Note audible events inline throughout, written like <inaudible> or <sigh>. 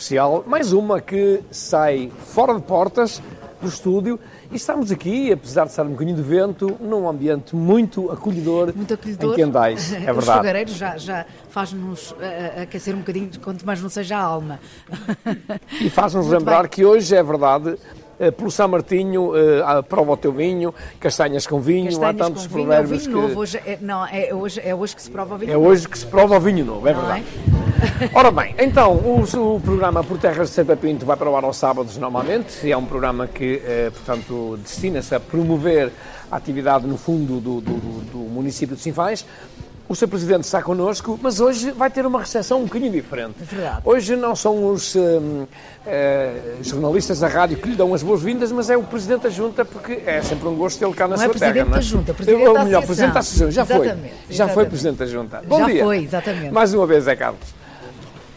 especial, mais uma que sai fora de portas do estúdio e estamos aqui, apesar de estar um bocadinho de vento, num ambiente muito acolhedor, muito acolhedor. em Quendais, <laughs> é verdade. Os fogareiros já, já faz-nos uh, aquecer um bocadinho, quanto mais não seja a alma. E faz-nos lembrar bem. que hoje é verdade eh, pelo São Martinho, uh, prova o teu vinho, castanhas com vinho, castanhas há tantos com vinho, provérbios é vinho novo, hoje é, não, é hoje, é hoje que se prova o vinho É novo. hoje que se prova o vinho novo, é não verdade. É? <laughs> Ora bem, então, o, o, programa Por Terras de Santa Pinto vai para o ar aos sábados normalmente, é um programa que, eh, portanto, destina-se a promover a atividade no fundo do, do, do, do município de Sinfãs. O Sr. Presidente está connosco, mas hoje vai ter uma recepção um bocadinho diferente. É verdade. Hoje não são os uh, uh, jornalistas da rádio que lhe dão as boas-vindas, mas é o Presidente da Junta, porque é sempre um gosto tê-lo cá na não sua é terra. Presidente da Junta, Presidente Eu, da melhor, Presidente da Associação. Já exatamente, foi. Exatamente. Já foi Presidente da Junta. Bom Já dia. foi, exatamente. Mais uma vez, é Carlos.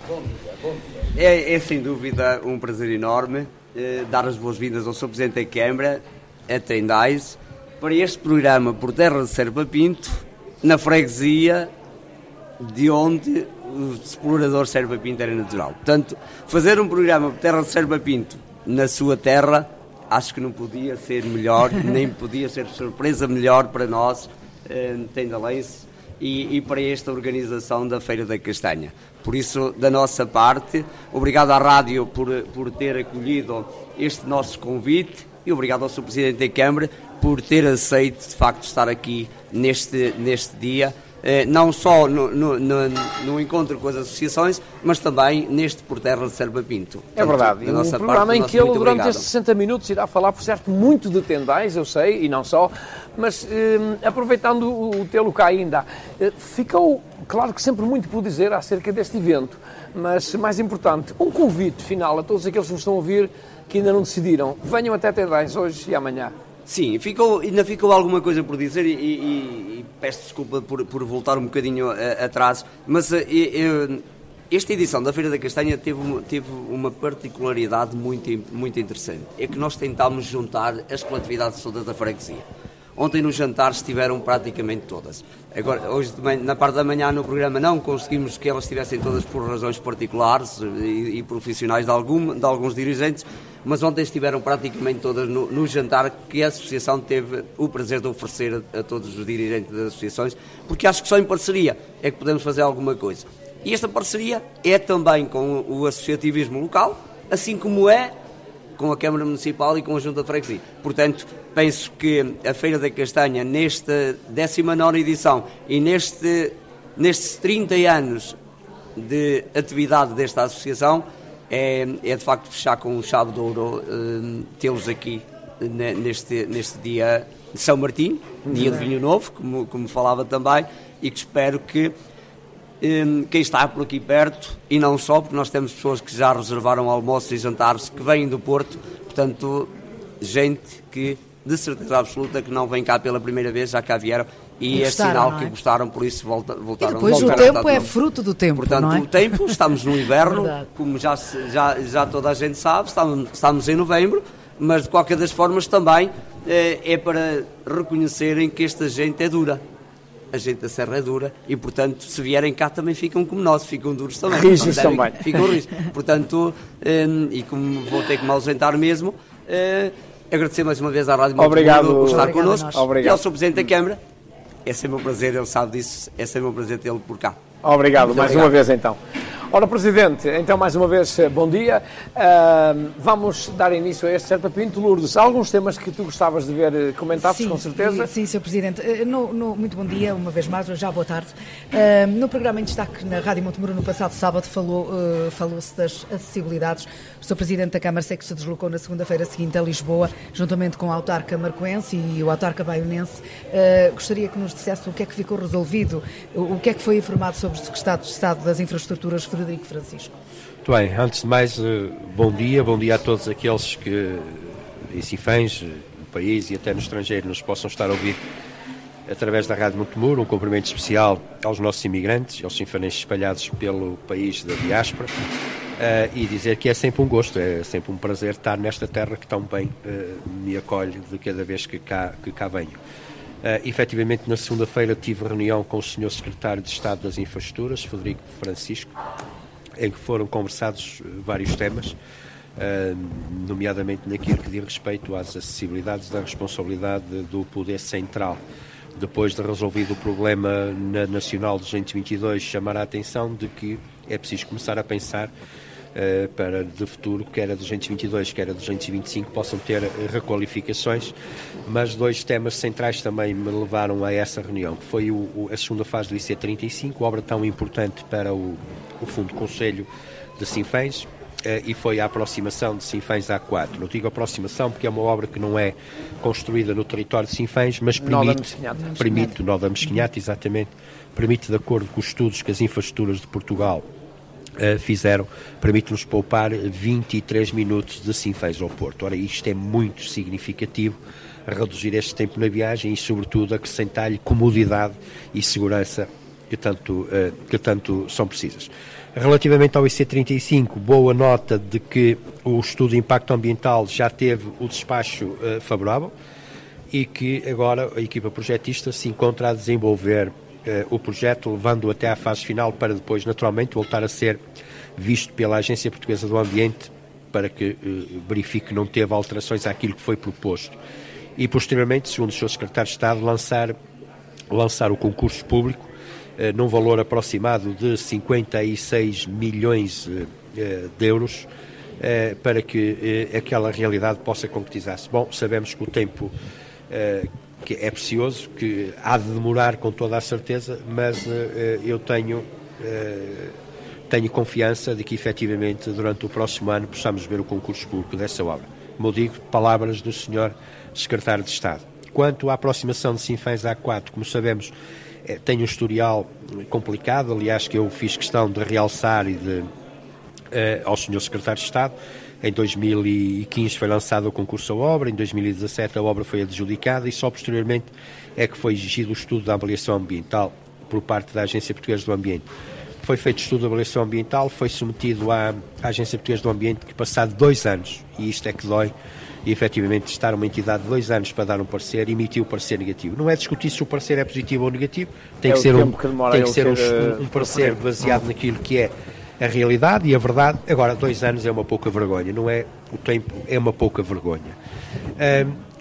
Bom dia, bom dia. É, é sem dúvida um prazer enorme eh, dar as boas-vindas ao Sr. Presidente da Câmara, a Tendais, para este programa por Terra de Serpa Pinto, na freguesia de onde o explorador Serpa Pinto era natural. Portanto, fazer um programa por terra de Serpa Pinto na sua terra, acho que não podia ser melhor, <laughs> nem podia ser surpresa melhor para nós, eh, tendalense, e, e para esta organização da Feira da Castanha. Por isso, da nossa parte, obrigado à rádio por, por ter acolhido este nosso convite e obrigado ao Sr. Presidente da Câmara por ter aceito, de facto, estar aqui neste, neste dia eh, não só no, no, no, no, encontro com as associações, mas também neste Por Terra de Serba Pinto. É verdade, e um programa parte, em que ele, durante obrigado. estes 60 minutos, irá falar, por certo, muito de tendais, eu sei, e não só, mas eh, aproveitando o tê-lo cá ainda, eh, ficou, claro que sempre muito por dizer acerca deste evento, mas mais importante, um convite final a todos aqueles que nos estão a ouvir que ainda não decidiram, venham até tendais hoje e amanhã. Sim, ficou, ainda ficou alguma coisa por dizer e, e, e peço desculpa por, por, voltar um bocadinho a, atrás, mas eu, esta edição da Feira da Castanha teve uma, teve uma particularidade muito, muito interessante. É que nós tentámos juntar as coletividades todas da freguesia. Ontem no jantar estiveram praticamente todas. Agora, hoje na parte da manhã no programa não conseguimos que elas estivessem todas por razões particulares e, e profissionais de, algum, de alguns dirigentes, mas ontem estiveram praticamente todas no, no, jantar que a Associação teve o prazer de oferecer a, a, todos os dirigentes das associações, porque acho que só em parceria é que podemos fazer alguma coisa. E esta parceria é também com o associativismo local, assim como é com a Câmara Municipal e com a Junta de Freguesia. Portanto, penso que a Feira da Castanha, nesta 19 edição e neste, nestes 30 anos de atividade desta associação, é, é de facto fechar com um chave de ouro uh, tê-los aqui neste, neste dia de São Martim, dia de Vinho Novo, como, como falava também, e que espero que quem está por aqui perto, e não só, porque nós temos pessoas que já reservaram almoços e jantares que vêm do Porto, portanto, gente que de certeza absoluta que não vem cá pela primeira vez, já cá vieram e, e é sinal é? que gostaram, por isso volta, voltaram. E depois o tempo é fruto do tempo, Portanto, não é? o tempo, estamos no inverno, <laughs> como já, já, já toda a gente sabe, estamos, estamos em novembro, mas de qualquer das formas também é, é para reconhecerem que esta gente é dura. A gente da Serra é dura e, portanto, se vierem cá também ficam como nós, ficam duros também. Rijos também. Ficam rijos. Portanto, eh, e como vou ter que me ausentar mesmo, eh, agradecer mais uma vez à Rádio Obrigado. por estar connosco Obrigado. e ao Sr. Presidente da Câmara. É sempre um prazer, ele sabe disso, é sempre um prazer tê-lo por cá. Obrigado, Muito mais obrigado. uma vez então. Ora, Presidente, então mais uma vez, bom dia. Uh, vamos dar início a este Serpa Pinto. Lourdes, há alguns temas que tu gostavas de ver comentados, sim, com certeza? Sim, Sr. Presidente. No, no, muito bom dia, uma vez mais, já boa tarde. Uh, no programa em destaque na Rádio Montemuro, no passado sábado, falou, uh, falou-se das acessibilidades. O Sr. Presidente da Câmara sei que se deslocou na segunda-feira seguinte a Lisboa, juntamente com a autarca marcoense e o autarca baionense. gostaria que nos dissesse o que é que ficou resolvido, o, o que é que foi informado sobre o Secretário de Estado das Infraestruturas, Frederico Francisco. Muito bem, antes de mais, bom dia, bom dia a todos aqueles que em Cifães, no país e até no estrangeiro nos possam estar a ouvir através da Rádio Montemuro, um cumprimento especial aos nossos imigrantes, aos sinfanenses espalhados pelo país da diáspora, uh, e dizer que é sempre um gosto, é sempre um prazer estar nesta terra que tão bem uh, me acolhe de cada vez que cá, que cá venho. Uh, efetivamente, na segunda-feira tive reunião com o Sr. Secretário de Estado das Infraestruturas, Frederico Francisco, em que foram conversados vários temas, nomeadamente naquilo que diz respeito às acessibilidades da responsabilidade do poder central. Depois de resolvido o problema na Nacional 222, chamar a atenção de que é preciso começar a pensar uh, para de futuro, quer a 222, quer a 225, possam ter requalificações, mas dois temas centrais também me levaram a essa reunião, que foi o, o, a segunda fase do IC35, obra tão importante para o, o Fundo Conselho de Sinfãs, Uh, e foi a aproximação de Sinfãs A4. Não digo aproximação porque é uma obra que não é construída no território de Sinfãs, mas permite, permite, nó da Mesquinhata, exatamente, permite, de acordo com os estudos que as infraestruturas de Portugal Uh, fizeram, permite-nos poupar 23 minutos de Sinfãs ao Porto. Ora, isto é muito significativo, reduzir este tempo na viagem e, sobretudo, acrescentar-lhe comodidade e segurança que tanto, uh, que tanto são precisas. Relativamente ao IC35, boa nota de que o estudo de impacto ambiental já teve o despacho uh, favorável e que agora a equipa projetista se encontra a desenvolver eh, o projeto, levando-o até à fase final para depois, naturalmente, voltar a ser visto pela Agência Portuguesa do Ambiente para que eh, verifique que não teve alterações àquilo que foi proposto. E, posteriormente, segundo o Sr. Secretário de Estado, lançar, lançar o concurso público eh, num valor aproximado de 56 milhões de euros para que aquela realidade possa concretizar-se. Bom, sabemos que o tempo que é precioso, que há de demorar com toda a certeza, mas uh, eu tenho, uh, tenho confiança de que efetivamente durante o próximo ano possamos ver o concurso público dessa obra. Como eu digo, palavras do Sr. Secretário de Estado. Quanto à aproximação de Sinfãs A4, como sabemos, tem um historial complicado, aliás, que eu fiz questão de realçar e de, ao Sr. Secretário de Estado, em 2015 foi lançado o concurso à obra, em 2017 a obra foi adjudicada e só posteriormente é que foi exigido o estudo da avaliação ambiental por parte da Agência Portuguesa do Ambiente. Foi feito estudo de avaliação ambiental, foi submetido à, Agência Portuguesa do Ambiente, que passado dois anos, e isto é que dói, e efetivamente estar uma entidade de dois anos para dar um parecer, emitiu o parecer negativo. Não é discutir se o parecer é positivo ou negativo, tem é que ser, um, que tem que ser um, um, um parecer baseado naquilo que é a realidade e a verdade. Agora, dois anos é uma pouca vergonha, não é? O tempo é uma pouca vergonha.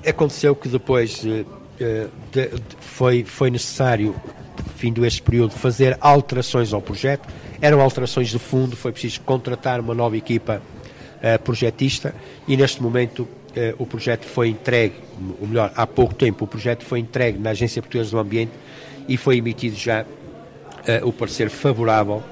aconteceu que depois uh, de, de, foi, foi necessário, fim este período, fazer alterações ao projeto. Eram alterações de fundo, foi preciso contratar uma nova equipa uh, projetista e neste momento uh, o projeto foi entregue, ou melhor, há pouco tempo o projeto foi entregue na Agência Portuguesa do Ambiente e foi emitido já o parecer favorável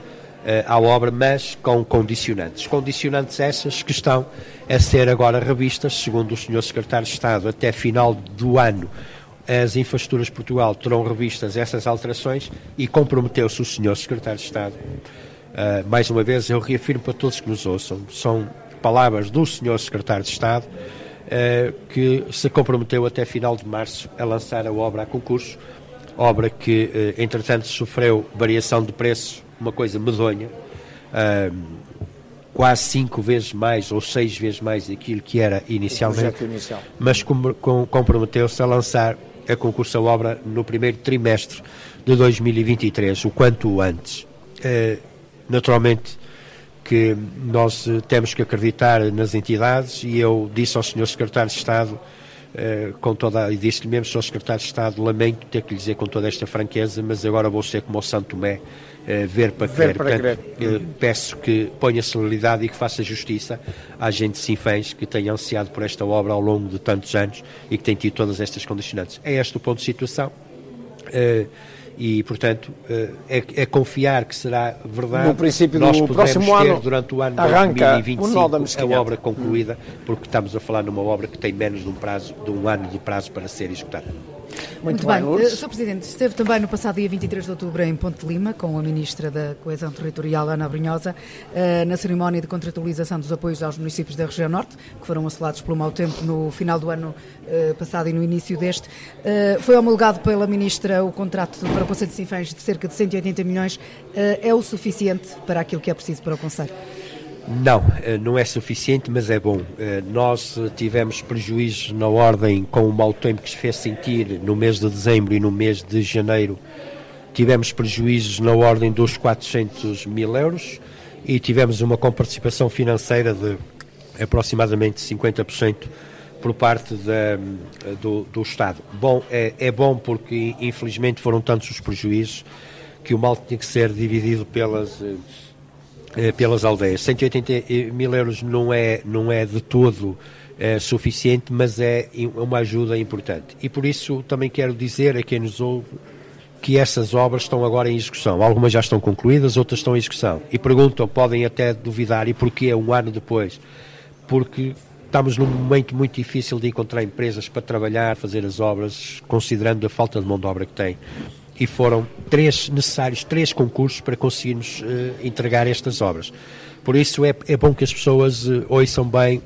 à obra, mas com condicionantes. Condicionantes essas que estão a ser agora revistas, segundo o Sr. Secretário de Estado, até final do ano. As infraestruturas de Portugal terão revistas essas alterações e comprometeu-se o Sr. Secretário de Estado. Uh, mais uma vez, eu reafirmo para todos que nos ouçam, são palavras do Sr. Secretário de Estado, uh, que se comprometeu até final de março a lançar a obra a concurso, obra que, uh, entretanto, sofreu variação de preço uma coisa medonha, uh, quase cinco vezes mais ou seis vezes mais daquilo que era inicialmente, inicial. mas com, com, comprometeu-se a lançar a concurso a obra no primeiro trimestre de 2023, o quanto antes. Uh, naturalmente que nós temos que acreditar nas entidades e eu disse ao Sr. Secretário de Estado Uh, com toda, e disse-lhe mesmo, Sr. Secretário de Estado, lamento ter que lhe dizer com toda esta franqueza, mas agora vou ser como o Santo Tomé, uh, ver para ver Para Portanto, uh, peço que ponha celeridade e que faça justiça à gente de Sinfãs que tem ansiado por esta obra ao longo de tantos anos e que tem tido todas estas condicionantes. É este o ponto de situação. Uh, e, portanto, eh, é, é, confiar que será verdade. No princípio Nós do próximo ano, durante o ano de 2025 a obra concluída, porque estamos a falar numa obra que tem menos de um, prazo, de um ano de prazo para ser executada. Muito, Muito bem. bem. Uh, Sr. Presidente, esteve também no passado dia 23 de outubro em Ponte de Lima com a Ministra da Coesão Territorial, Ana Brunhosa, uh, na cerimónia de contratualização dos apoios aos municípios da região norte, que foram assolados pelo mau tempo no final do ano uh, passado e no início deste. foi homologado pela Ministra o contrato para o Conselho de Sinfãs de cerca de 180 milhões. é o suficiente para aquilo que é preciso para o Conselho? Não, eh, não é suficiente, mas é bom. Eh, nós tivemos prejuízos na ordem com o mau tempo que se fez sentir no mês de dezembro e no mês de janeiro. Tivemos prejuízos na ordem dos 400 mil euros e tivemos uma comparticipação financeira de aproximadamente 50% por parte da, do, do, Estado. Bom, é, é, bom porque infelizmente foram tantos os prejuízos que o mal tinha que ser dividido pelas, eh, pelas aldeias. 180 mil euros não é, não é de todo é, suficiente, mas é uma ajuda importante. E por isso também quero dizer a quem nos ouve que essas obras estão agora em execução. Algumas já estão concluídas, outras estão em execução. E perguntam, podem até duvidar, e porquê um ano depois? Porque estamos num momento muito difícil de encontrar empresas para trabalhar, fazer as obras, considerando a falta de mão de obra que tem. E foram três necessários, três concursos para conseguirmos uh, entregar estas obras. Por isso é, é bom que as pessoas uh, ouçam bem uh,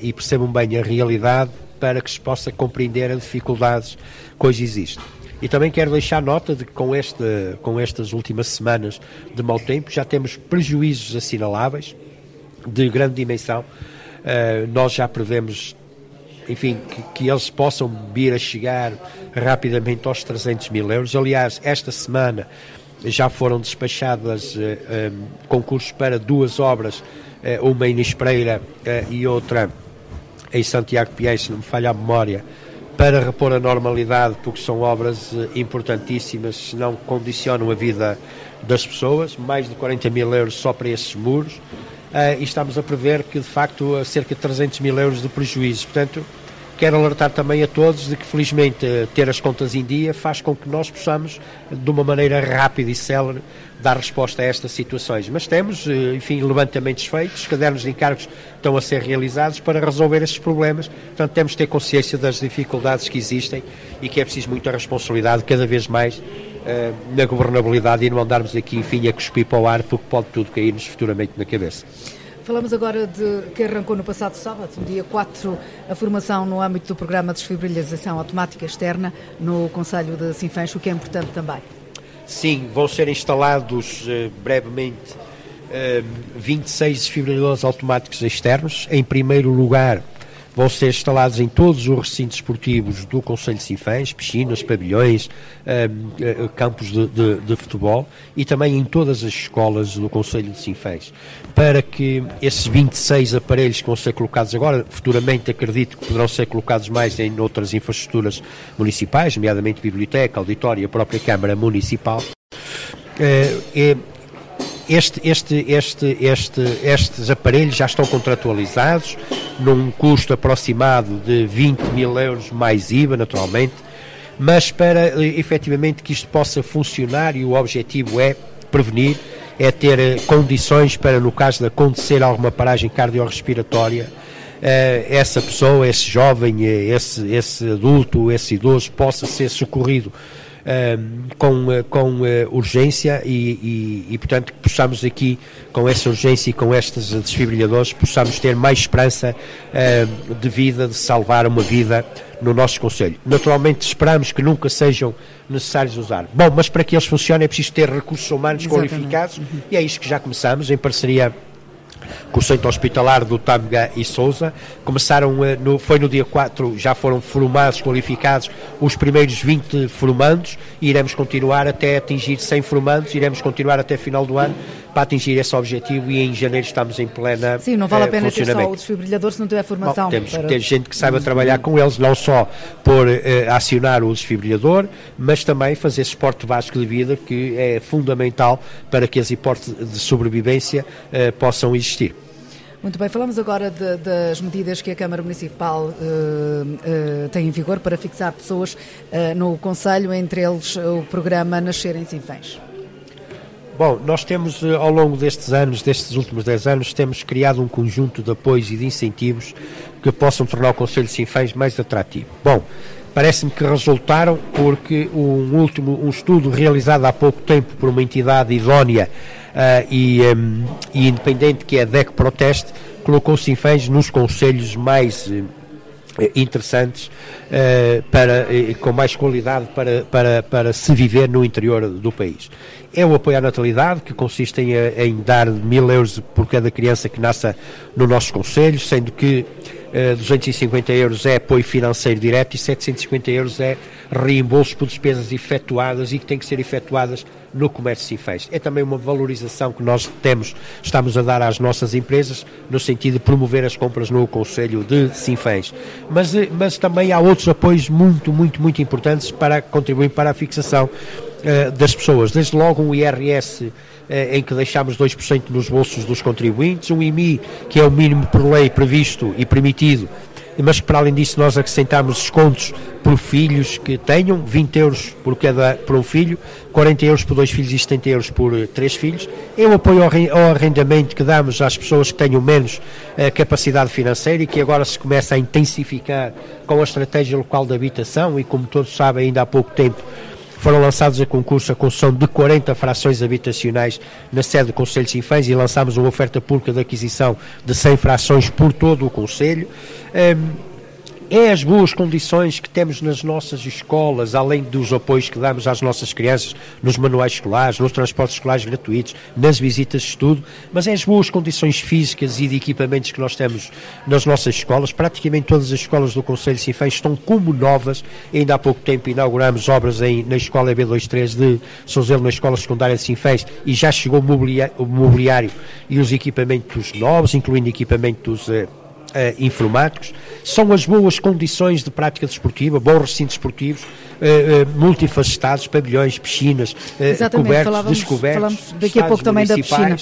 e percebam bem a realidade para que se possa compreender as dificuldades que hoje existem. E também quero deixar nota de que com, este, com estas últimas semanas de mau tempo já temos prejuízos assinaláveis de grande dimensão. Uh, nós já prevemos, enfim, que, que, eles possam vir a chegar rapidamente aos 300 mil euros. Aliás, esta semana já foram despachadas eh, um, concursos para duas obras, uh, uma em Espreira e outra em Santiago Piés, se não me falha a memória, para repor a normalidade, porque são obras eh, importantíssimas, se não condicionam a vida das pessoas, mais de 40 mil euros só para esses muros, uh, e estamos a prever que, de facto, cerca de 300 mil euros de prejuízo. Portanto, quero alertar também a todos de que, felizmente, ter as contas em dia faz com que nós possamos, de uma maneira rápida e célere, dar resposta a estas situações. Mas temos, eh, enfim, levantamentos feitos, cadernos de encargos estão a ser realizados para resolver estes problemas. Portanto, temos de ter consciência das dificuldades que existem e que é preciso muita responsabilidade, cada vez mais, uh, na governabilidade e não andarmos aqui, enfim, a cuspir para o ar, porque pode tudo cair-nos futuramente na cabeça. Falamos agora de que arrancou no passado sábado, dia 4, a formação no âmbito do programa de desfibrilização automática externa no Conselho de Sinfãs, o que é importante também. Sim, vão ser instalados uh, brevemente uh, 26 desfibriladores automáticos externos. Em primeiro lugar, vão ser instalados em todos os recintos esportivos do Conselho de Sinfãs, piscinas, pavilhões, uh, campos de, de, de, futebol e também em todas as escolas do Conselho de Sinfãs, para que esses 26 aparelhos que vão ser colocados agora, futuramente acredito que poderão ser colocados mais em outras infraestruturas municipais, nomeadamente biblioteca, auditório e a própria Câmara Municipal, é, este, este, este, este, estes aparelhos já estão contratualizados num custo aproximado de 20 mil euros mais IVA, naturalmente, mas para eh, efetivamente que isto possa funcionar e o objetivo é prevenir, é ter eh, condições para, no caso de acontecer alguma paragem cardiorrespiratória, eh, essa pessoa, esse jovem, esse, esse adulto, esse idoso possa ser socorrido com, eh, com eh, urgência e, e, e, portanto, que possamos aqui, com essa urgência e com estes desfibrilhadores, possamos ter mais esperança de vida, de salvar uma vida no nosso Conselho. Naturalmente, esperamos que nunca sejam necessários usar. Bom, mas para que eles funcionem é preciso ter recursos humanos Exatamente. qualificados uhum. e é isso que já começamos em parceria com o Centro Hospitalar do Tâmega e Souza. Começaram, eh, no, foi no dia 4, já foram formados, qualificados os primeiros 20 formandos e iremos continuar até atingir 100 formandos, iremos continuar até final do ano para atingir esse objetivo e em janeiro estamos em plena Sim, não vale a eh, pena ter só o desfibrilador se não tiver formação. Bom, temos para... que ter gente que saiba trabalhar com eles, não só por uh, acionar o desfibrilhador, mas também fazer suporte básico de vida que é fundamental para que as hipóteses de sobrevivência uh, possam existir. Muito bem, falamos agora de, das medidas que a Câmara Municipal uh, uh, tem em vigor para fixar pessoas uh, no Conselho, entre eles o programa Nascer em Sinfãs. Bom, nós temos, eh, ao longo destes anos, destes últimos 10 anos, temos criado um conjunto de apoios e de incentivos que possam tornar o Conselho de Sinfãs mais atrativo. Bom, parece-me que resultaram porque um último um estudo realizado há pouco tempo por uma entidade idónea uh, e, um, e, independente que é a DEC Proteste colocou Sinfãs nos conselhos mais uh, interessantes uh, para, com mais qualidade para, para, para se viver no interior do país. É o apoio à natalidade, que consiste em, eh, em dar mil euros por cada criança que nasça no nosso Conselho, sendo que uh, eh, 250 euros é apoio financeiro direto e 750 euros é reembolsos por despesas efetuadas e que têm que ser efetuadas no comércio Sinfãs. É também uma valorização que nós temos, estamos a dar às nossas empresas, no sentido de promover as compras no Conselho de Sinfãs. Mas, eh, mas também há outros apoios muito, muito, muito importantes para contribuir para a fixação uh, das pessoas. Desde logo um IRS uh, em que deixamos 2% nos bolsos dos contribuintes, um IMI, que é o mínimo por lei previsto e permitido mas para além disso nós acrescentamos descontos por filhos que tenham, 20 euros por, cada, por um filho, 40 euros por dois filhos e 70 euros por uh, três filhos. É o apoio ao arrendamento que damos às pessoas que tenham menos uh, capacidade financeira e que agora se começa a intensificar com a estratégia local de habitação e como todos sabem ainda há pouco tempo foram lançados a concurso a construção de 40 frações habitacionais na sede do Conselho de Sinfãs e lançámos uma oferta pública de aquisição de 100 frações por todo o Conselho. Um, é as boas condições que temos nas nossas escolas, além dos apoios que damos às nossas crianças nos manuais escolares, nos transportes escolares gratuitos, nas visitas de estudo, mas é as boas condições físicas e de equipamentos que nós temos nas nossas escolas. Praticamente todas as escolas do Conselho de Sinfãs estão como novas. Ainda há pouco tempo inauguramos obras em, na escola B23 de Souzelo, na escola secundária de Sinfãs, e já chegou o mobiliário, o mobiliário e os equipamentos novos, incluindo equipamentos eh, Uh, informáticos, são as boas condições de prática desportiva, bons recintos esportivos, uh, uh, multifacetados, pavilhões, piscinas, cobertos, falávamos, descobertos. Falamos daqui a pouco também da piscina.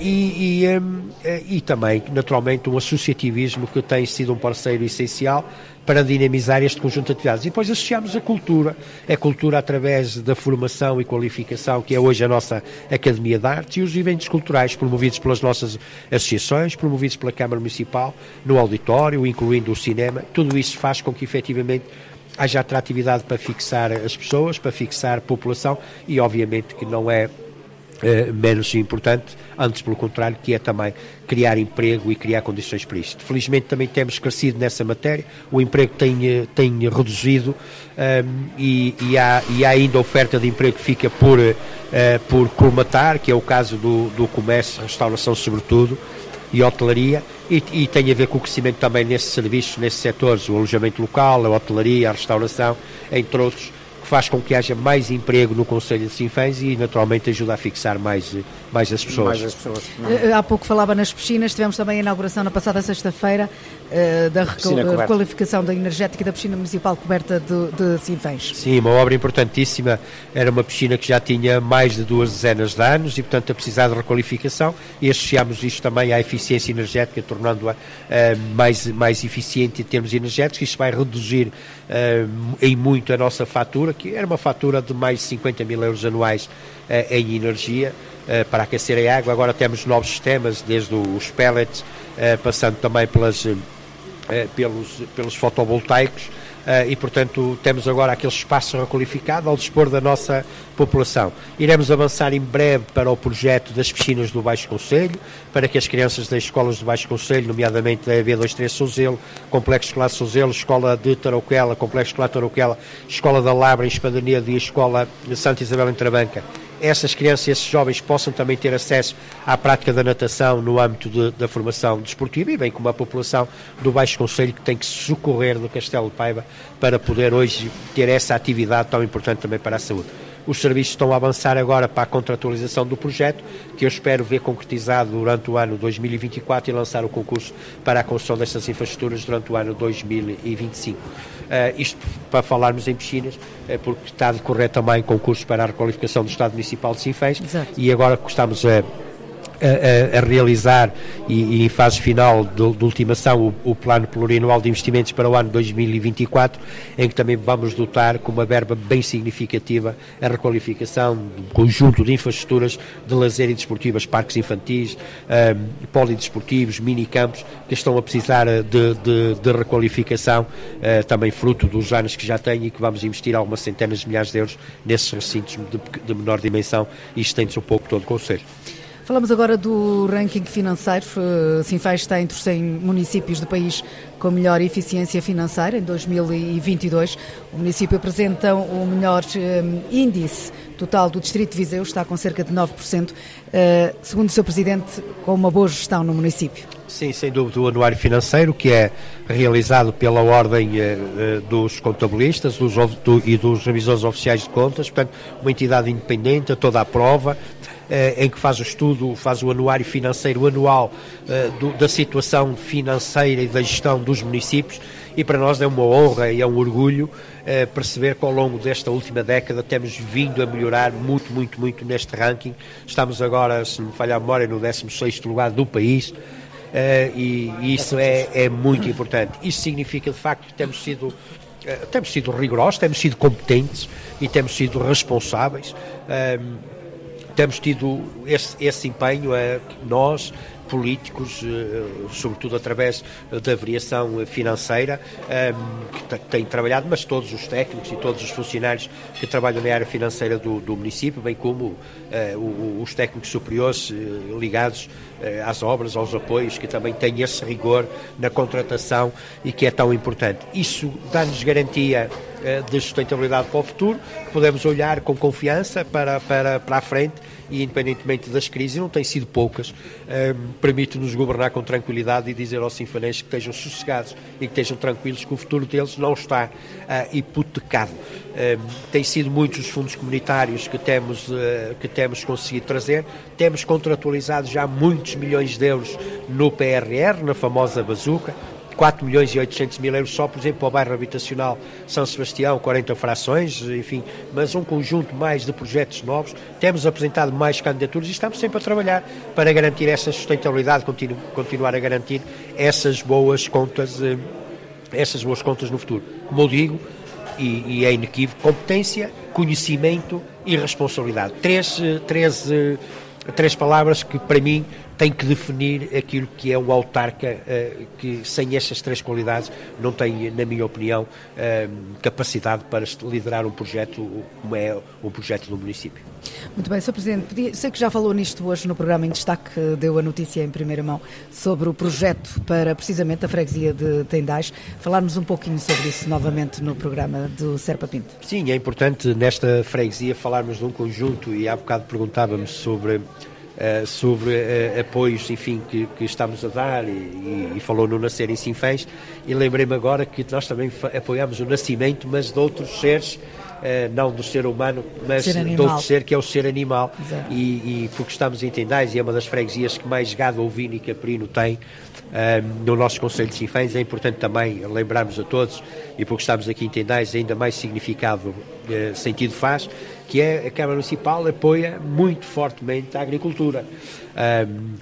E, e, e também, naturalmente, um associativismo que tem sido um parceiro essencial para dinamizar este conjunto de atividades. E depois associamos a cultura, a cultura através da formação e qualificação, que é hoje a nossa Academia de Artes, e os eventos culturais promovidos pelas nossas associações, promovidos pela Câmara Municipal, no auditório, incluindo o cinema. Tudo isso faz com que efetivamente haja atratividade para fixar as pessoas, para fixar a população e obviamente que não é Uh, menos importante, antes pelo contrário, que é também criar emprego e criar condições para isto. Felizmente também temos crescido nessa matéria, o emprego tem, eh, tem reduzido um, ehm, e, e, há, e há ainda oferta de emprego que fica por, uh, por colmatar, que é o caso do, do comércio, restauração sobretudo, e hotelaria, e, e, tem a ver com o crescimento também nesses serviços, nesses setores, o alojamento local, a hotelaria, a restauração, entre outros, que faz com que haja mais emprego no Conselho de Sinfãs e naturalmente ajuda a fixar mais, mais as pessoas. Mais as pessoas. Eh, há pouco falava nas piscinas, tivemos também a inauguração na passada sexta-feira uh, da requalificação da energética da piscina municipal coberta de, de Sinfãs. Sim, uma obra importantíssima. Era uma piscina que já tinha mais de duas dezenas de anos e, portanto, a precisar de requalificação e associámos isto também à eficiência energética, tornando-a uh, mais, mais eficiente em termos energéticos. Isto vai reduzir uh, em muito a nossa fatura, que era uma fatura de mais de 50 mil euros anuais em energia. para aquecer a água, agora temos novos sistemas, desde os pellets, passando também pelas eh, pelos, pelos fotovoltaicos uh, e, portanto, temos agora aquele espaço requalificado ao dispor da nossa população. Iremos avançar em breve para o projeto das piscinas do Baixo Conselho, para que as crianças das escolas do Baixo Conselho, nomeadamente da EB23 Souzelo, Complexo Escolar Souzelo, Escola de Tarouquela, Complexo Escolar Tarouquela, Escola da Labra em Espadania e Escola de Santa Isabel em Trabanca, essas crianças esses jovens possam também ter acesso à prática da natação no âmbito de, da formação desportiva e bem como a população do Baixo Conselho que tem que socorrer do Castelo de Paiva para poder hoje ter essa atividade tão importante também para a saúde. Os serviços estão a avançar agora para a contratualização do projeto, que eu espero ver concretizado durante o ano 2024 e lançar o concurso para a construção destas infraestruturas durante o ano 2025. Uh, isto para falarmos em piscinas, uh, porque está a decorrer também concursos para a requalificação do Estado Municipal de Sinfãs e agora estamos a a, a, realizar e, e, fase final de, de ultimação o, o, plano plurianual de investimentos para o ano 2024, em que também vamos dotar com uma verba bem significativa a requalificação um conjunto de infraestruturas de lazer e desportivas, parques infantis, um, polidesportivos, minicampos, que estão a precisar de, de, de requalificação, uh, também fruto dos anos que já têm e que vamos investir algumas centenas de milhares de euros nesses recintos de, de menor dimensão e estende-se um pouco todo o Conselho. Falamos agora do ranking financeiro. Sinfãs está entre os 100 municípios do país com melhor eficiência financeira em 2022. O município apresenta o melhor eh, índice total do Distrito de Viseu, está com cerca de 9%, eh, segundo o seu presidente, com uma boa gestão no município. Sim, sem dúvida, o anuário financeiro, que é realizado pela Ordem eh, dos Contabilistas dos, do, e dos Revisores Oficiais de Contas, portanto, uma entidade independente, toda a prova, em que faz o estudo, faz o anuário financeiro anual eh, do, da situação financeira e da gestão dos municípios e para nós é uma honra e é um orgulho eh, perceber que ao longo desta última década temos vindo a melhorar muito, muito, muito neste ranking. Estamos agora, se me falhar a memória, no 16º lugar do país. Uh, e, isso é, é, muito importante. Isso significa de facto que temos sido, temos sido rigorosos, temos sido competentes e temos sido responsáveis. Temos tido esse, esse empenho, nós, políticos, eh, sobretudo através da variação financeira, ehm, que têm trabalhado, mas todos os técnicos e todos os funcionários que trabalham na área financeira do, do município, bem como eh, os técnicos superiores eh, ligados às obras, aos apoios, que também têm esse rigor na contratação e que é tão importante. Isso dá-nos garantia de sustentabilidade para o futuro, podemos olhar com confiança para, para, para a frente e independentemente das crises, não têm sido poucas, um, permite-nos governar com tranquilidade e dizer aos sinfanenses que estejam sossegados e que estejam tranquilos que o futuro deles não está uh, hipotecado. Um, tem sido muitos os fundos comunitários que temos, uh, que temos conseguido trazer, temos contratualizado já muitos milhões de euros no PRR, na famosa bazuca, 4 milhões e 800 mil euros só, por exemplo, para o bairro habitacional São Sebastião, 40 frações, enfim, mas um conjunto mais de projetos novos. Temos apresentado mais candidaturas e estamos sempre a trabalhar para garantir essa sustentabilidade, continu, continuar a garantir essas boas contas, eh, essas boas contas no futuro. Como eu digo, e, e é inequívoco, competência, conhecimento e responsabilidade. Três, eh, três, eh, três palavras que, para mim, tem que definir aquilo que é o autarca, uh, que sem estas três qualidades não tem, na minha opinião, uh, capacidade para liderar um projeto como é o projeto do município. Muito bem, Sr. Presidente, sei que já falou nisto hoje no programa em destaque, deu a notícia em primeira mão sobre o projeto para precisamente a freguesia de Tendais. Falarmos um pouquinho sobre isso novamente no programa do Serpa Pinto. Sim, é importante nesta freguesia falarmos de um conjunto e há bocado perguntávamos sobre Uh, sobre uh, apoios, enfim, que, que, estamos a dar e, e, e falou no Nascer em Sinfãs e lembrei-me agora que nós também apoiamos o nascimento, mas de outros seres, não do ser humano, mas ser de outro ser que é o ser animal. E, e, porque estamos em Tendais e é uma das freguesias que mais gado ovino e caprino tem no nosso Conselho de Sinfãs, é importante também lembrarmos a todos e porque estamos aqui em Tendais ainda mais significado sentido faz que é a Câmara Municipal apoia muito fortemente a agricultura.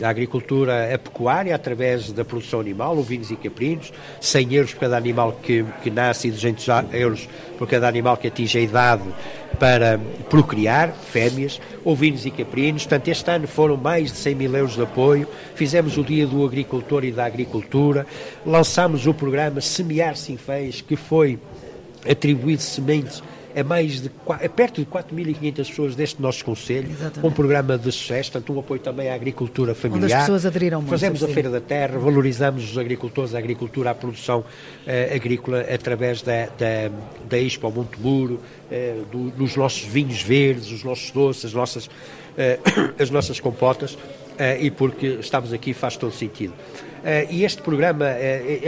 a agricultura, a pecuária, através da produção animal, ovinos e caprinos, 100 euros por cada animal que, que nasce e 200 euros por cada animal que atinge a idade para procriar, fêmeas, ovinos e caprinos. Portanto, este ano foram mais de 100 mil euros de apoio. Fizemos o Dia do Agricultor e da Agricultura. Lançámos o programa Semear Sinfãs, que foi atribuído sementes é mais de é perto de 4.500 pessoas deste nosso Conselho, Exatamente. um programa de sucesso, portanto um apoio também à agricultura familiar. Onde as pessoas aderiram muito. Fazemos a Feira da Terra, valorizamos os agricultores, a agricultura, a produção eh, agrícola através da, da, da Expo Montemuro, eh, do, dos nossos vinhos verdes, os nossos doces, as nossas, eh, <coughs> as nossas compotas, e porque estamos aqui faz todo sentido. E este programa,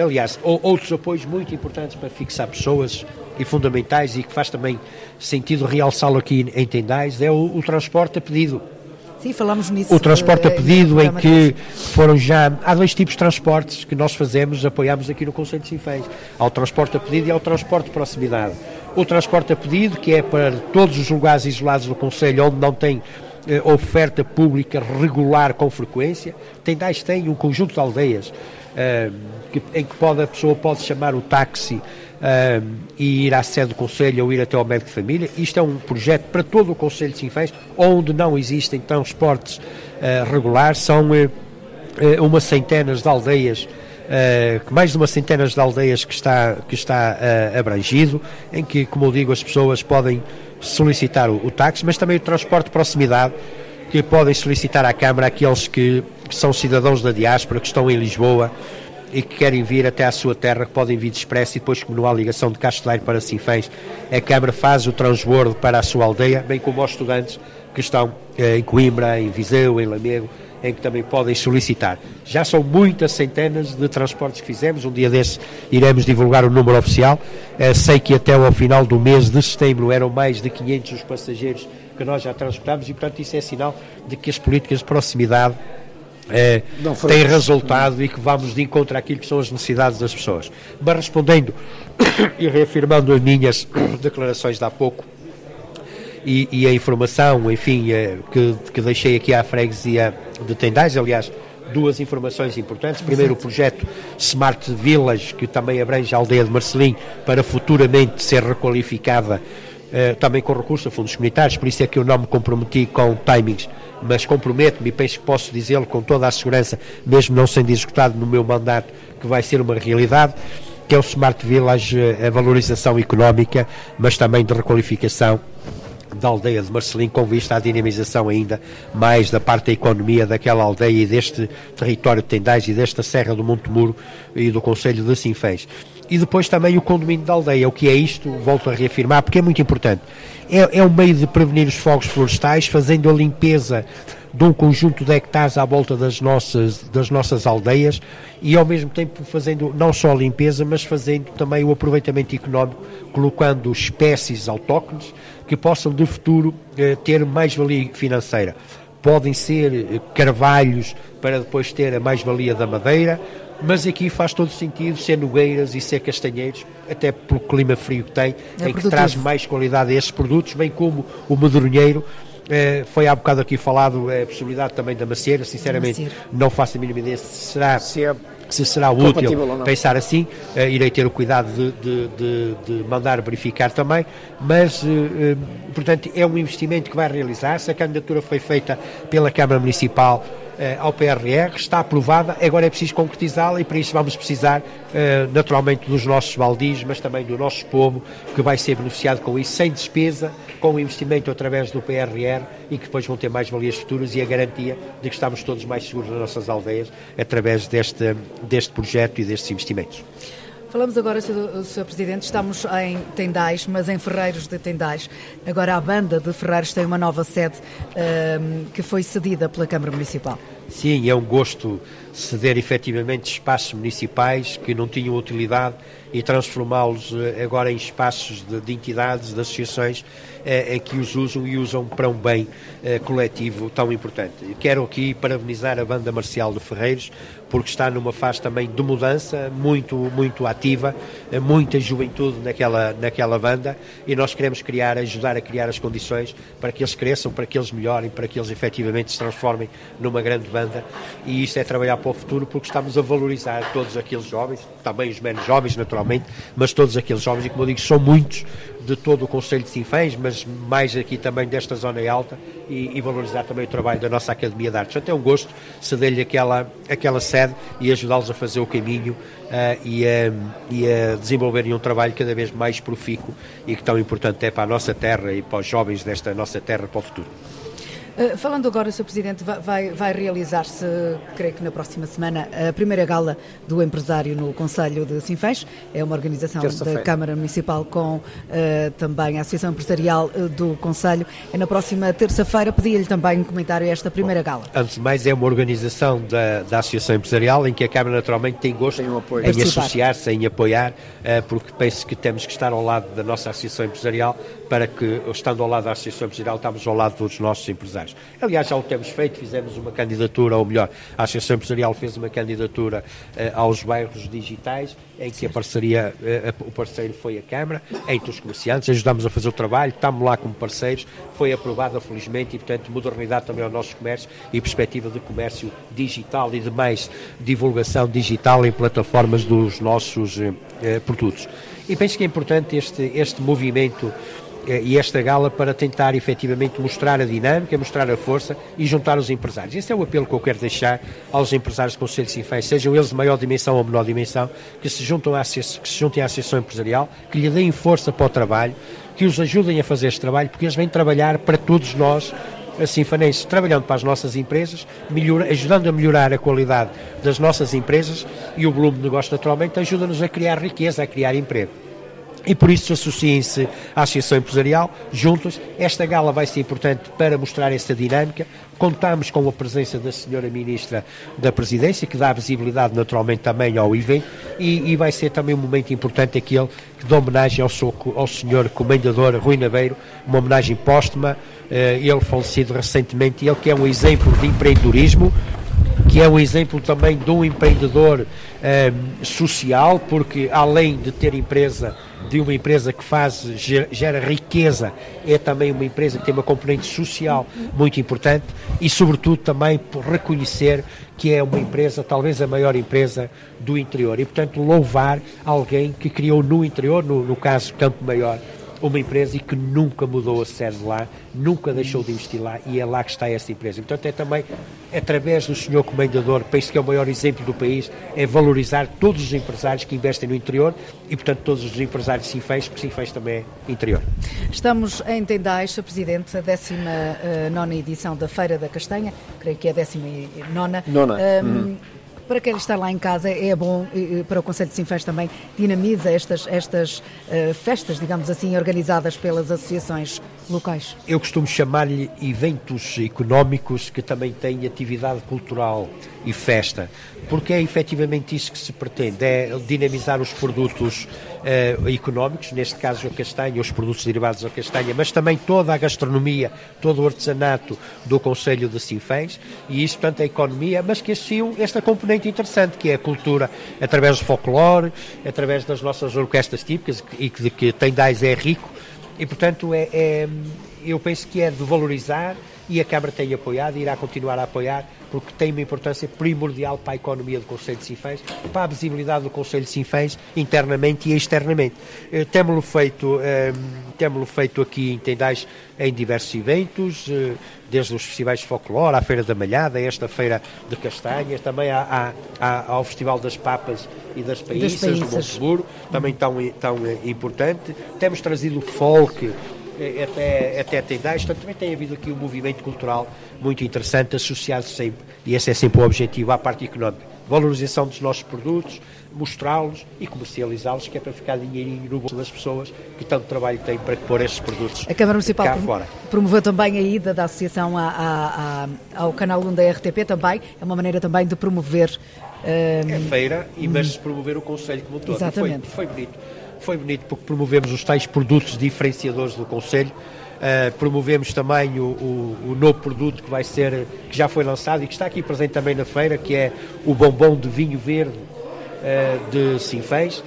aliás, outros apoios muito importantes para fixar pessoas e fundamentais e que faz também sentido realçá-lo aqui em Tendais é o, o transporte a pedido. Sim, falamos nisso. O transporte a pedido, em que foram já. Há dois tipos de transportes que nós fazemos, apoiamos aqui no Conselho de Sinfãs: ao transporte a pedido e ao transporte de proximidade. O transporte a pedido, que é para todos os lugares isolados do Conselho onde não tem eh, oferta pública regular com frequência. Tendais tem um conjunto de aldeias eh, que, em que pode, a pessoa pode chamar o táxi eh, e ir à sede do Conselho ou ir até ao médico de família. Isto é um projeto para todo o Conselho de Sinfãs, onde não existem transportes regulares. São uma centenas de aldeias Uh, mais de uma centena de aldeias que está, que está uh, abrangido, em que, como eu digo, as pessoas podem solicitar o, o táxi, mas também o transporte de proximidade, que podem solicitar à Câmara aqueles que, que são cidadãos da diáspora, que estão em Lisboa e que querem vir até à sua terra, que podem vir de expresso e depois, como não há ligação de Casteleiro para Sinfãs, a Câmara faz o transbordo para a sua aldeia, bem como aos estudantes que estão em Coimbra, em Viseu, em Lamego, em que também podem solicitar. Já são muitas centenas de transportes que fizemos, um dia desses iremos divulgar o número oficial. Uh, sei que até ao final do mês de setembro eram mais de 500 os passageiros que nós já transportamos e, portanto, isso é sinal de que as políticas de proximidade é, têm resultado e que vamos de encontro àquilo que são as necessidades das pessoas. Mas respondendo <coughs> e reafirmando as minhas <coughs> declarações de há pouco, e, e a informação, enfim, é, que, que deixei aqui à freguesia de Tendais, aliás, duas informações importantes. Primeiro, o projeto Smart Village, que também abrange a aldeia de Marcelim, para futuramente ser requalificada eh, também com recurso a fundos comunitários, por isso é que eu não me comprometi com timings, mas comprometo-me e penso que posso dizê-lo com toda a segurança, mesmo não sendo executado no meu mandato, que vai ser uma realidade que é o Smart Village, eh, a valorização económica, mas também de requalificação da aldeia de Marcelim, com vista à dinamização ainda mais da parte da economia daquela aldeia e deste território de Tendais e desta Serra do Monte Muro e do Conselho de Sinfãs. E depois também o condomínio da aldeia. O que é isto? Volto a reafirmar, porque é muito importante. É, é um meio de prevenir os fogos florestais, fazendo a limpeza de um conjunto de hectares à volta das nossas, das nossas aldeias e ao mesmo tempo fazendo não só a limpeza, mas fazendo também o aproveitamento económico, colocando espécies autóctones que possam de futuro eh, ter mais-valia financeira. Podem ser eh, carvalhos para depois ter a mais-valia da madeira, mas aqui faz todo sentido ser nogueiras e ser castanheiros, até pelo clima frio que tem, é em que traz mais qualidade a estes produtos, bem como o medronheiro, eh, foi há bocado aqui falado a possibilidade também da macieira, sinceramente macieira. não faço a mínima ideia se será, se, é se será útil pensar assim, uh, irei ter o cuidado de, de, de, de mandar verificar também, mas uh, portanto é um investimento que vai realizar-se, a candidatura foi feita pela Câmara Municipal eh, ao PRR, está aprovada, agora é preciso concretizá-la e para isso vamos precisar eh, naturalmente dos nossos baldios, mas também do nosso povo que vai ser beneficiado com isso, sem despesa, com o investimento através do PRR e que depois vão ter mais valias futuras e a garantia de que estamos todos mais seguros nas nossas aldeias através deste, deste projeto e destes investimentos. Falamos agora, Sr. Presidente, estamos em Tendais, mas em Ferreiros de Tendais. Agora a banda de Ferreiros tem uma nova sede um, que foi cedida pela Câmara Municipal. Sim, é um gosto ceder efetivamente espaços municipais que não tinham utilidade e transformá-los eh, agora em espaços de, de entidades, de associações é, é, que os usam e usam para um bem é, coletivo tão importante. Quero aqui parabenizar a banda marcial de Ferreiros porque está numa fase também de mudança muito muito ativa, muita juventude naquela naquela banda e nós queremos criar, ajudar a criar as condições para que eles cresçam, para que eles melhorem, para que eles efetivamente se transformem numa grande banda e isso é trabalhar para o futuro porque estamos a valorizar todos aqueles jovens, também os menos jovens naturalmente, mas todos aqueles jovens e como eu digo são muitos de todo o Conselho de Sinfãs, mas mais aqui também desta zona alta e, e, valorizar também o trabalho da nossa Academia de Artes. Até um gosto ceder-lhe aquela, aquela sede e ajudá-los a fazer o caminho uh, e, a, e a desenvolverem um trabalho cada vez mais profícuo e que tão importante é para a nossa terra e para os jovens desta nossa terra para o futuro. Uh, falando agora, Sr. Presidente, vai, vai realizar-se, creio que na próxima semana, a primeira gala do empresário no Conselho de Sinfãs. É uma organização da Câmara Municipal com uh, também a Associação Empresarial uh, do Conselho. É na próxima terça-feira. Pedi-lhe também um comentário a esta primeira Bom, gala. Antes de mais, é uma organização da, da Associação Empresarial em que a Câmara naturalmente tem gosto tem um em associar-se, em apoiar, porque penso que temos que estar ao lado da nossa Associação Empresarial para que, estando ao lado da Associação Empresarial, estamos ao lado dos nossos empresários. Aliás, já o temos feito, fizemos uma candidatura, ou melhor, a Associação Empresarial fez uma candidatura uh, aos bairros digitais, em que a parceria, uh, o parceiro foi a Câmara, entre os comerciantes, ajudamos a fazer o trabalho, estamos lá como parceiros, foi aprovada felizmente e, portanto, modernidade também ao nosso comércio e perspectiva de comércio digital e de mais divulgação digital em plataformas dos nossos uh, produtos. E penso que é importante este, este movimento eh, e esta gala para tentar efetivamente mostrar a dinâmica, mostrar a força e juntar os empresários. Esse é o apelo que eu quero deixar aos empresários do Conselho de Sinfãs, sejam eles de maior dimensão ou menor dimensão, que se, juntam à, que se juntem à Associação Empresarial, que lhe deem força para o trabalho, que os ajudem a fazer este trabalho, porque eles vêm trabalhar para todos nós, assim fanenses, trabalhando para as nossas empresas, ajudando a melhorar a qualidade das nossas empresas e o volume de negócio naturalmente ajuda-nos a criar riqueza, a criar emprego. E por isso associem-se à Associação Empresarial, juntos. Esta gala vai ser importante para mostrar essa dinâmica. Contamos com a presença da Senhora Ministra da Presidência, que dá visibilidade naturalmente também ao evento, e, e vai ser também um momento importante aquele que dá homenagem ao, seu, ao Senhor Comendador Rui Naveiro, uma homenagem póstuma, eh, ele falecido recentemente, ele que é um exemplo de empreendedorismo, que é um exemplo também de um empreendedor eh, social, porque além de ter empresa de uma empresa que faz, gera riqueza, é também uma empresa que tem uma componente social muito importante e, sobretudo, também por reconhecer que é uma empresa, talvez a maior empresa do interior. E, portanto, louvar alguém que criou no interior, no, no caso Campo Maior, uma empresa e que nunca mudou a sede lá, nunca deixou de investir lá e é lá que está essa empresa. Portanto, é também através do senhor comendador, penso que é o maior exemplo do país, é valorizar todos os empresários que investem no interior e, portanto, todos os empresários de Sinfãs, porque Sinfãs também é interior. Estamos em Tendais, Sr. Presidente, a 19 eh, edição da Feira da Castanha, creio que é a 19. Nona. Nona. Um, uhum para quem está lá em casa é bom, para o Conselho de Sinfãs também, dinamiza estas, estas uh, festas, digamos assim, organizadas pelas associações locais. Eu costumo chamar-lhe eventos económicos que também têm atividade cultural e festa, porque é efetivamente isso que se pretende, é dinamizar os produtos uh, económicos, neste caso a castanha, os produtos derivados da castanha, mas também toda a gastronomia, todo o artesanato do Conselho de Sinfãs, e isso, portanto, a economia, mas que assumiu esta componente interessante, que é a cultura através do folclore, através das nossas orquestras típicas, e que, de que Tendais é rico, e, portanto, é, é, eu penso que é de valorizar e a Câmara tem apoiado e irá continuar a apoiar porque tem uma importância primordial para a economia do Conselho de Sinfãs, para a visibilidade do Conselho de Sinfãs internamente e externamente. Eh, temos-lo feito, eh, temos feito aqui em Tendais em diversos eventos, eh, desde os festivais de folclore, à Feira da Malhada, esta Feira de Castanhas, também há, há, ao Festival das Papas e das Paíças, do Montemuro, também tão, tão importante. Temos trazido o folk, até, até tem idade, portanto também tem havido aqui um movimento cultural muito interessante, associado sempre, e esse é sempre o objetivo, à parte económica, valorização dos nossos produtos, mostrá-los e comercializá-los, que é para ficar dinheirinho no bolso das pessoas que tanto trabalho têm para pôr estes produtos A Câmara Municipal cá fora. promoveu também a ida da Associação a, a, a, ao Canal 1 da RTP também, é uma maneira também de promover... Um... É feira, e mas de promover o Conselho como todo. Exatamente. Foi, foi bonito. Foi bonito porque promovemos os tais produtos diferenciadores do Conselho. Uh, promovemos também o, o, o, novo produto que vai ser, que já foi lançado e que está aqui presente também na feira, que é o bombom de vinho verde de Sinfãs. Uh,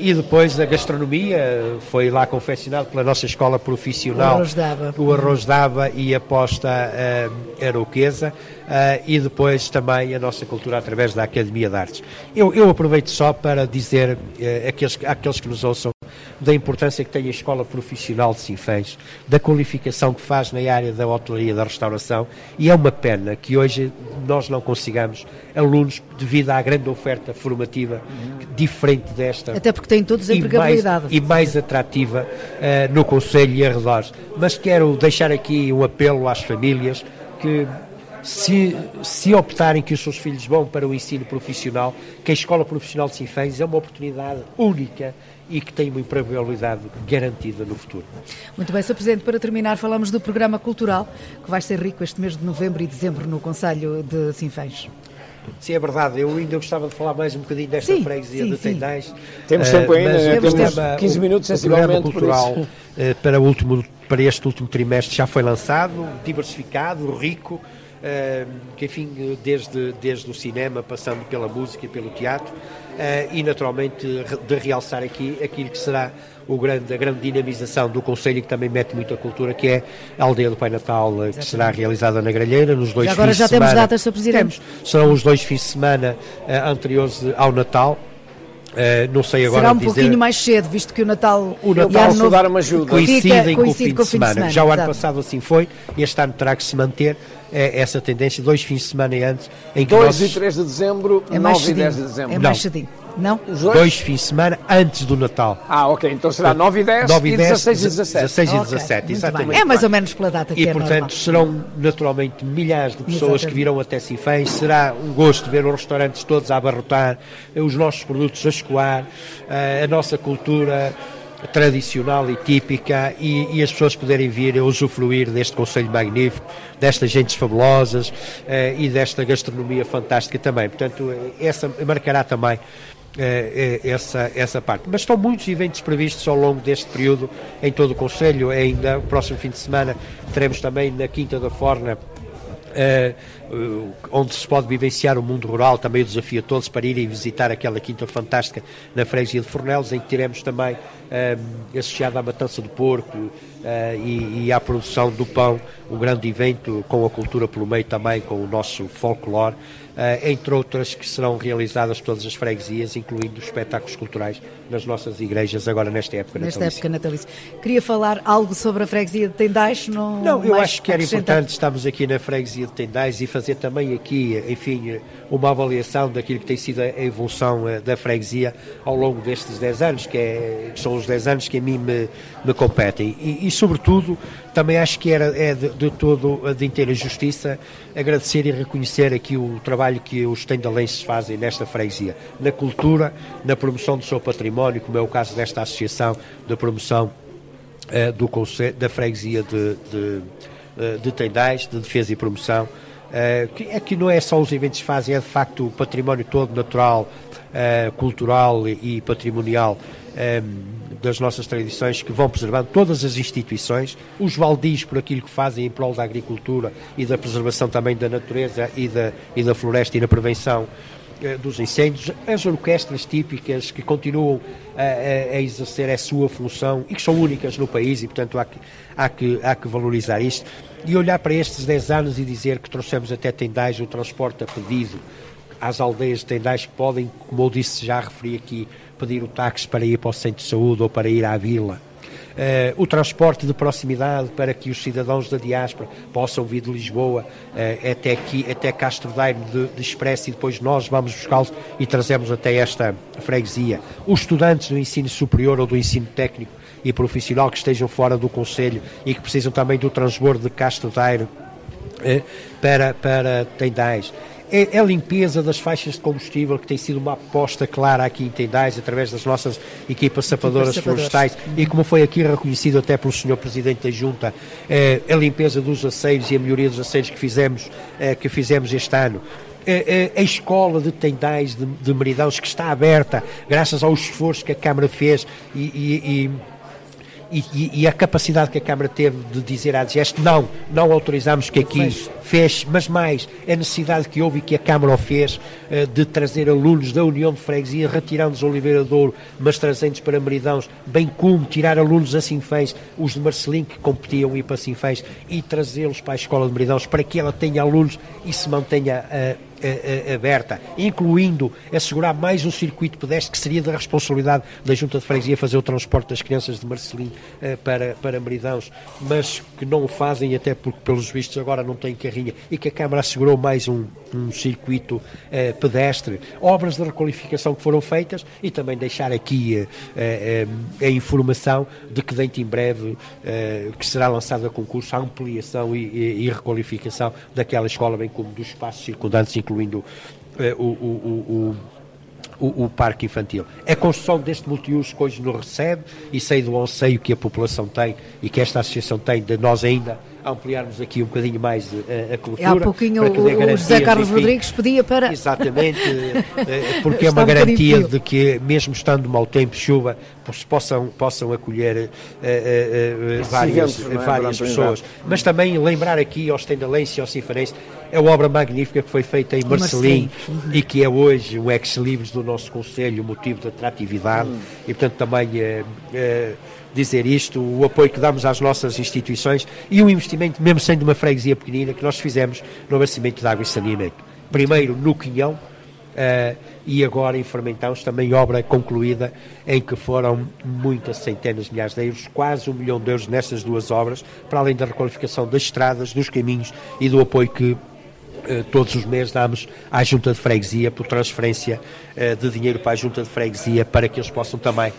e depois a gastronomia, foi lá confeccionado pela nossa escola profissional. O arroz d'aba. O arroz d'aba e a posta aroquesa. E depois também a nossa cultura através da Academia de Artes. Eu, eu aproveito só para dizer àqueles, àqueles que nos ouçam da importância que tem a Escola Profissional de Sinfãs, da qualificação que faz na área da hotelaria e da restauração, e é uma pena que hoje nós não consigamos alunos devido à grande oferta formativa diferente desta. Até porque têm todos a empregabilidade. E mais, e mais atrativa uh, no Conselho e arredores. Mas quero deixar aqui um apelo às famílias que se, se optarem que os seus filhos vão para o ensino profissional, que a Escola Profissional de Sinfãs é uma oportunidade única e que tem uma empregabilidade garantida no futuro. Muito bem, Sr. Presidente, para terminar, falamos do programa cultural, que vai ser rico este mês de novembro e dezembro no Conselho de Sinfãs. Sim, é verdade. Eu ainda gostava de falar mais um bocadinho desta sim, freguesia sim, de Tendais. Temos tempo ainda, uh, temos programa, 15 minutos, sensivelmente, o programa cultural uh, para, o último, para este último trimestre já foi lançado, diversificado, rico, que enfim, desde, desde o cinema, passando pela música e pelo teatro, uh, e naturalmente de realçar aqui aquilo que será o grande, a grande dinamização do Conselho, que também mete muita cultura, que é a Aldeia do Pai Natal, Exatamente. que será realizada na Gralheira, nos dois já agora fins já de semana. temos datas, Sr. Presidente? Temos, serão os dois fins de semana anteriores ao Natal, Uh, não sei agora Será um dizer... pouquinho mais cedo, visto que o Natal, o Natal se dar uma ajuda. Coincidem com, o fim de, semana. semana. Já o ano passado assim foi, este ano terá que se manter é essa tendência, dois fins de semana antes. Em que 2 nós... e 3 de dezembro, é 9 e 10 de dezembro. É mais cedinho. Não? Os dois? dois fins de semana antes do Natal. Ah, ok. Então será 9 e 10 9 e, 10, 16 e 17. 16 e 17, okay, exatamente. É mais ou menos pela data que e, é portanto, normal. serão naturalmente milhares de pessoas exatamente. que virão até Sinfãs. Será um gosto ver os restaurantes todos a abarrotar, os nossos produtos a escoar, eh, a nossa cultura tradicional e típica e, e, as pessoas poderem vir a usufruir deste Conselho magnífico, destas gentes fabulosas eh, e desta gastronomia fantástica também. Portanto, essa marcará também eh, eh, essa, essa parte. Mas estão muitos eventos previstos ao longo deste período em todo o Conselho. Ainda o próximo fim de semana teremos também na Quinta da Forna uh, onde se pode vivenciar o mundo rural, também o desafio a todos para irem visitar aquela quinta fantástica na freguesia de Fornelos, em que teremos também uh, associado à matança do porco uh, e, e, à produção do pão, um grande evento com a cultura pelo meio também, com o nosso folclore, entre outras que serão realizadas todas as freguesias, incluindo os espetáculos culturais nas nossas igrejas agora nesta época nesta natalícia. época natalícia. Queria falar algo sobre a freguesia de Tendais? Não, não eu acho que era importante, estamos aqui na freguesia de Tendais e fazer também aqui, enfim, uma avaliação daquilo que tem sido a evolução eh, da freguesia ao longo destes 10 anos, que, é, que são os 10 anos que a mim me, me competem. E, e, sobretudo, também acho que era, é de, de todo, de inteira justiça, agradecer e reconhecer aqui o trabalho que os tendalenses fazem nesta freguesia, na cultura, na promoção do seu património, como é o caso desta associação de promoção uh, do da freguesia de, de, uh, de Tendais, de defesa e promoção, é que não é só os eventos que fazem, é de facto o património todo natural, cultural e patrimonial das nossas tradições que vão preservando todas as instituições, os valdios por aquilo que fazem em prol da agricultura e da preservação também da natureza e da, e da floresta e na prevenção eh, dos incêndios, as orquestras típicas que continuam a, a, a, exercer a sua função e que são únicas no país e, portanto, há que, há que, há que valorizar isto e olhar para estes 10 anos e dizer que trouxemos até Tendais o transporte a pedido. Às aldeias de Tendais que podem, como eu disse, já referi aqui, pedir o táxi para ir para o centro de saúde ou para ir à vila. Uh, o transporte de proximidade para que os cidadãos da diáspora possam vir de Lisboa uh, até aqui, até Castro Daire de, de Expresso e depois nós vamos buscá-los e trazemos até esta freguesia. Os estudantes do ensino superior ou do ensino técnico e profissional que estejam fora do Conselho e que precisam também do transbordo de Castro Daire uh, para, para Tendais é, a limpeza das faixas de combustível, que tem sido uma aposta clara aqui em Tendais, através das nossas equipas sapadoras florestais, e como foi aqui reconhecido até pelo Sr. Presidente da Junta, é, a limpeza dos aceiros e a melhoria dos aceiros que fizemos, é, que fizemos este ano. A, escola de Tendais de, de Meridãos que está aberta graças ao esforço que a Câmara fez e, e, e e, e, e, a capacidade que a Câmara teve de dizer à DGEST não, não autorizamos que aqui fez. fez, mas mais a necessidade que houve e que a Câmara fez uh, de trazer alunos da União de Freguesia, retirando-os Oliveira Douro, mas trazendo-os para Meridãos, bem como tirar alunos a Sinfãs, os de Marcelim que competiam ir para Sinfãs e trazê-los para a Escola de Meridãos para que ela tenha alunos e se mantenha uh, aberta, incluindo assegurar mais um circuito pedestre que seria da responsabilidade da Junta de Freguesia fazer o transporte das crianças de Marcelim eh, para, para Meridãos, mas que não o fazem até porque pelos vistos agora não têm carrinha e que a Câmara assegurou mais um, um circuito eh, pedestre, obras de requalificação que foram feitas e também deixar aqui eh, a informação de que dentro em breve que será lançada a concurso a ampliação e, e, e requalificação daquela escola, bem como dos espaços circundantes, incluindo eh, o, o, o, o, parque infantil. A construção deste multiuso que hoje nos recebe e sei do anseio que a população tem e que esta associação tem de nós ainda ampliarmos aqui um bocadinho mais a, eh, a cultura. Há pouquinho o José Carlos enfim, Rodrigues pedia para... Exatamente, <laughs> eh, porque é uma garantia de que mesmo estando mau tempo, chuva, possam, possam acolher uh, uh, uh, várias, é? várias pessoas. Mas também lembrar aqui aos tendalenses e aos cifarenses é uma obra magnífica que foi feita em Marcelim uhum. e que é hoje o ex-libris do nosso Conselho, motivo de atratividade uhum. e portanto também dizer isto, o apoio que damos às nossas instituições e o investimento, mesmo sendo uma freguesia pequenina, que nós fizemos no abastecimento de água e saneamento. Primeiro no Quinhão, Uh, e agora em Fermentãos também obra concluída em que foram muitas centenas de milhares de euros, quase um milhão de euros nessas duas obras, para além da requalificação das estradas, dos caminhos e do apoio que uh, todos os meses damos à Junta de Freguesia por transferência uh, de dinheiro para a Junta de Freguesia para que eles possam também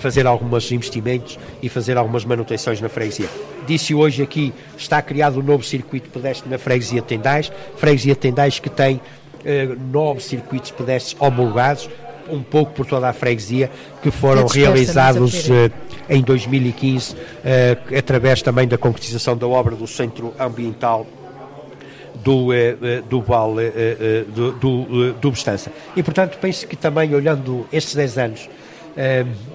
fazer alguns investimentos e fazer algumas manutenções na freguesia. Disse hoje aqui, está criado um novo circuito pedestre na freguesia Tendais, freguesia Tendais que tem eh, nove circuitos pedestres homologados, um pouco por toda a freguesia, que foram realizados uh, em 2015, uh, através também da concretização da obra do Centro Ambiental do, do Vale do, do, do Bestança. E, portanto, penso que também, olhando estes 10 anos,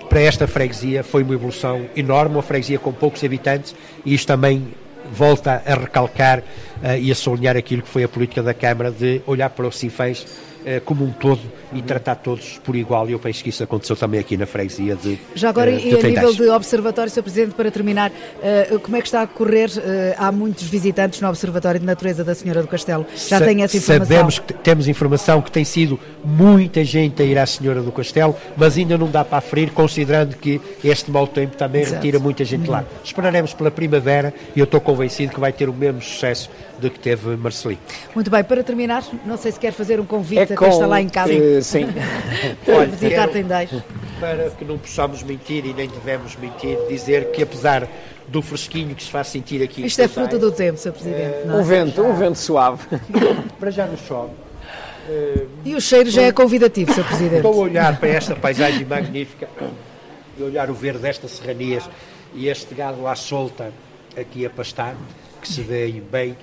para esta freguesia foi uma evolução enorme, uma freguesia com poucos habitantes, e isto também volta a recalcar uh, e a sublinhar aquilo que foi a política da Câmara de olhar para os Sinfãs uh, como um todo e tratar todos por igual e eu penso que isso aconteceu também aqui na freguesia de Já agora, uh, e a nível de observatório, Sr. Presidente, para terminar, uh, como é que está a correr? Uh, há muitos visitantes no Observatório de Natureza da Senhora do Castelo. Já Sa tem essa informação? Sabemos que temos informação que tem sido muita gente a ir à Senhora do Castelo, mas ainda não dá para aferir, considerando que este mau tempo também Exato. retira muita gente uhum. lá. Esperaremos pela primavera e eu estou convencido que vai ter o mesmo sucesso do que teve Marcelino. Muito bem, para terminar, não sei se quer fazer um convite é a quem está lá em casa. Sim. <laughs> Olha, visitar Tendais. Para que não possamos mentir e nem devemos mentir, dizer que apesar do fresquinho que se faz sentir aqui. Isto é fruto do tempo, Sr. Presidente. É, um vento, um vento suave. <laughs> Para já não chove. E o cheiro já é convidativo, Sr. Presidente. Estou a olhar para esta paisagem magnífica e olhar o verde destas serranias e este gado à solta aqui a pastar, que se vê bem.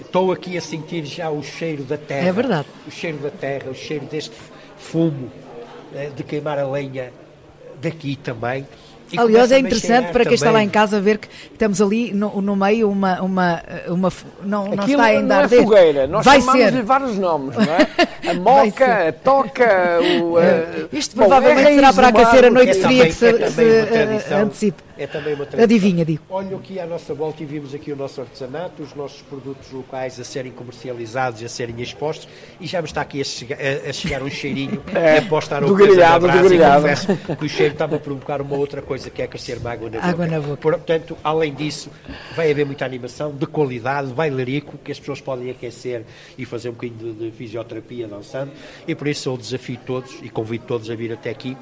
Estou aqui a sentir já o cheiro da terra. É verdade. O cheiro da terra, o cheiro deste fumo uh, de queimar a lenha daqui também. E Aliás, é interessante para quem está lá em casa ver que estamos ali no, no meio uma, uma, uma não, não está ainda não a arder. É fogueira, nós Vai chamamos ser. vários nomes, não é? <laughs> A moca, a toca, o, uh, Isto provavelmente será para aquecer a noite fria que se, é se uh, antecipe. É também uma tradição. Adivinha, digo. Olho aqui à nossa volta e vimos aqui o nosso artesanato, os nossos produtos locais a serem comercializados, a serem expostos e já me está aqui a chegar, a, a chegar um cheirinho <laughs> é, após estar do grelhado, do grelhado. que o cheiro estava a provocar uma outra coisa que é crescer uma água na água boca. Na boca. Portanto, além disso, vai haver muita animação de qualidade, bailarico, que as pessoas podem aquecer e fazer um bocadinho de, de fisioterapia dançando e por isso eu desafio todos e convido todos a vir até aqui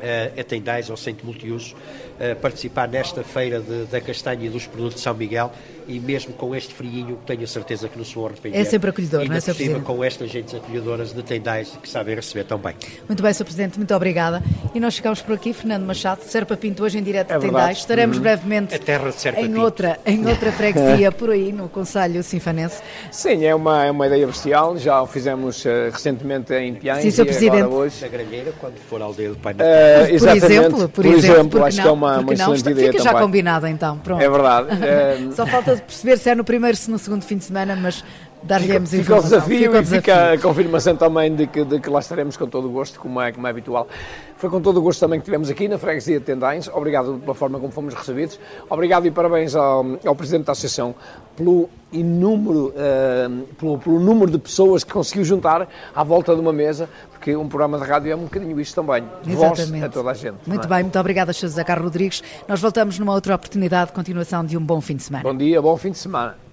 uh, a Tendais, ao Centro Multiuso, uh, participar nesta feira de, da castanha e dos produtos de São Miguel e mesmo com este friinho tenho a certeza que não se vão arrepender. É sempre acolhedor, e não é, Sr. Presidente? com estas gentes acolhedoras de Tendais que sabem receber tão bem. Muito bem, Sr. Presidente, muito obrigada. E nós ficamos por aqui, Fernando Machado, Serpa Pinto, hoje em direto é de Tendais. Estaremos uhum. brevemente a terra de Serpa em, outra, em <laughs> outra freguesia por aí, no Conselho Sinfanense. Sim, é uma, é uma ideia bestial, já o fizemos uh, recentemente em Piães Sim, Sr. Presidente. hoje... Na Gralheira, quando for a aldeia do Pai Natal. Uh, por exemplo, por, por exemplo, exemplo acho não, que é uma, uma excelente Fica ideia Fica já combinado então, pronto. É verdade. É... <laughs> Só falta perceber se é no primeiro, se no segundo fim de semana, mas dar-lhe-nos fica, fica o desafio e fica a confirmação também de que, de que lá estaremos com todo o gosto, como é, como é habitual. Foi com todo o gosto também que tivemos aqui na Freguesia de Tendães. Obrigado pela forma como fomos recebidos. Obrigado e parabéns ao, ao Presidente da Associação pelo inúmero, uh, pelo, pelo número de pessoas que conseguiu juntar à volta de uma mesa, porque um programa de rádio é um bocadinho isto também. Exatamente. Voz a toda a gente. Muito é? bem, muito obrigada, José Carlos Rodrigues. Nós voltamos numa outra oportunidade de continuação de um bom fim de semana. Bom dia, bom fim de semana.